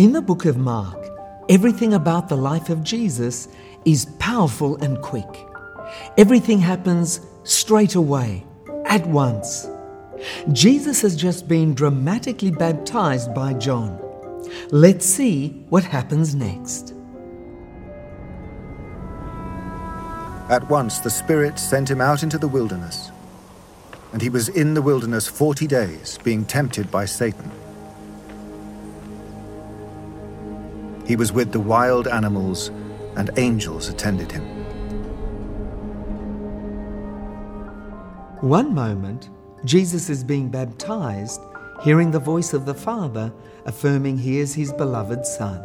In the book of Mark, everything about the life of Jesus is powerful and quick. Everything happens straight away, at once. Jesus has just been dramatically baptized by John. Let's see what happens next. At once the Spirit sent him out into the wilderness. And he was in the wilderness forty days, being tempted by Satan. He was with the wild animals, and angels attended him. One moment, Jesus is being baptized, hearing the voice of the Father affirming he is his beloved Son.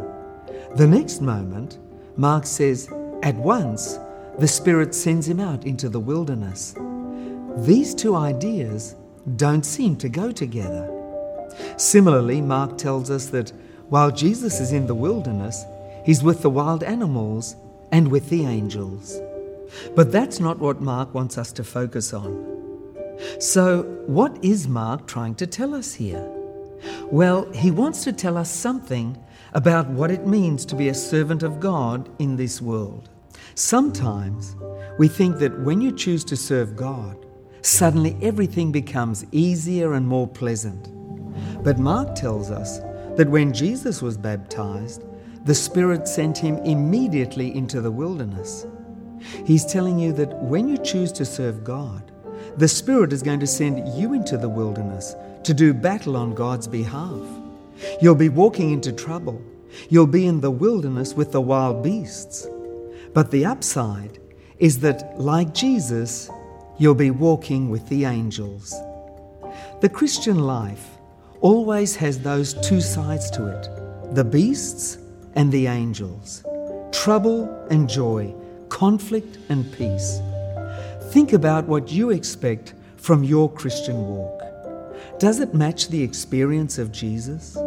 The next moment, Mark says, at once, the Spirit sends him out into the wilderness. These two ideas don't seem to go together. Similarly, Mark tells us that while Jesus is in the wilderness, he's with the wild animals and with the angels. But that's not what Mark wants us to focus on. So, what is Mark trying to tell us here? Well, he wants to tell us something about what it means to be a servant of God in this world. Sometimes we think that when you choose to serve God, suddenly everything becomes easier and more pleasant. But Mark tells us that when Jesus was baptized, the Spirit sent him immediately into the wilderness. He's telling you that when you choose to serve God, the Spirit is going to send you into the wilderness to do battle on God's behalf. You'll be walking into trouble. You'll be in the wilderness with the wild beasts. But the upside is that, like Jesus, you'll be walking with the angels. The Christian life always has those two sides to it the beasts and the angels, trouble and joy, conflict and peace. Think about what you expect from your Christian walk. Does it match the experience of Jesus?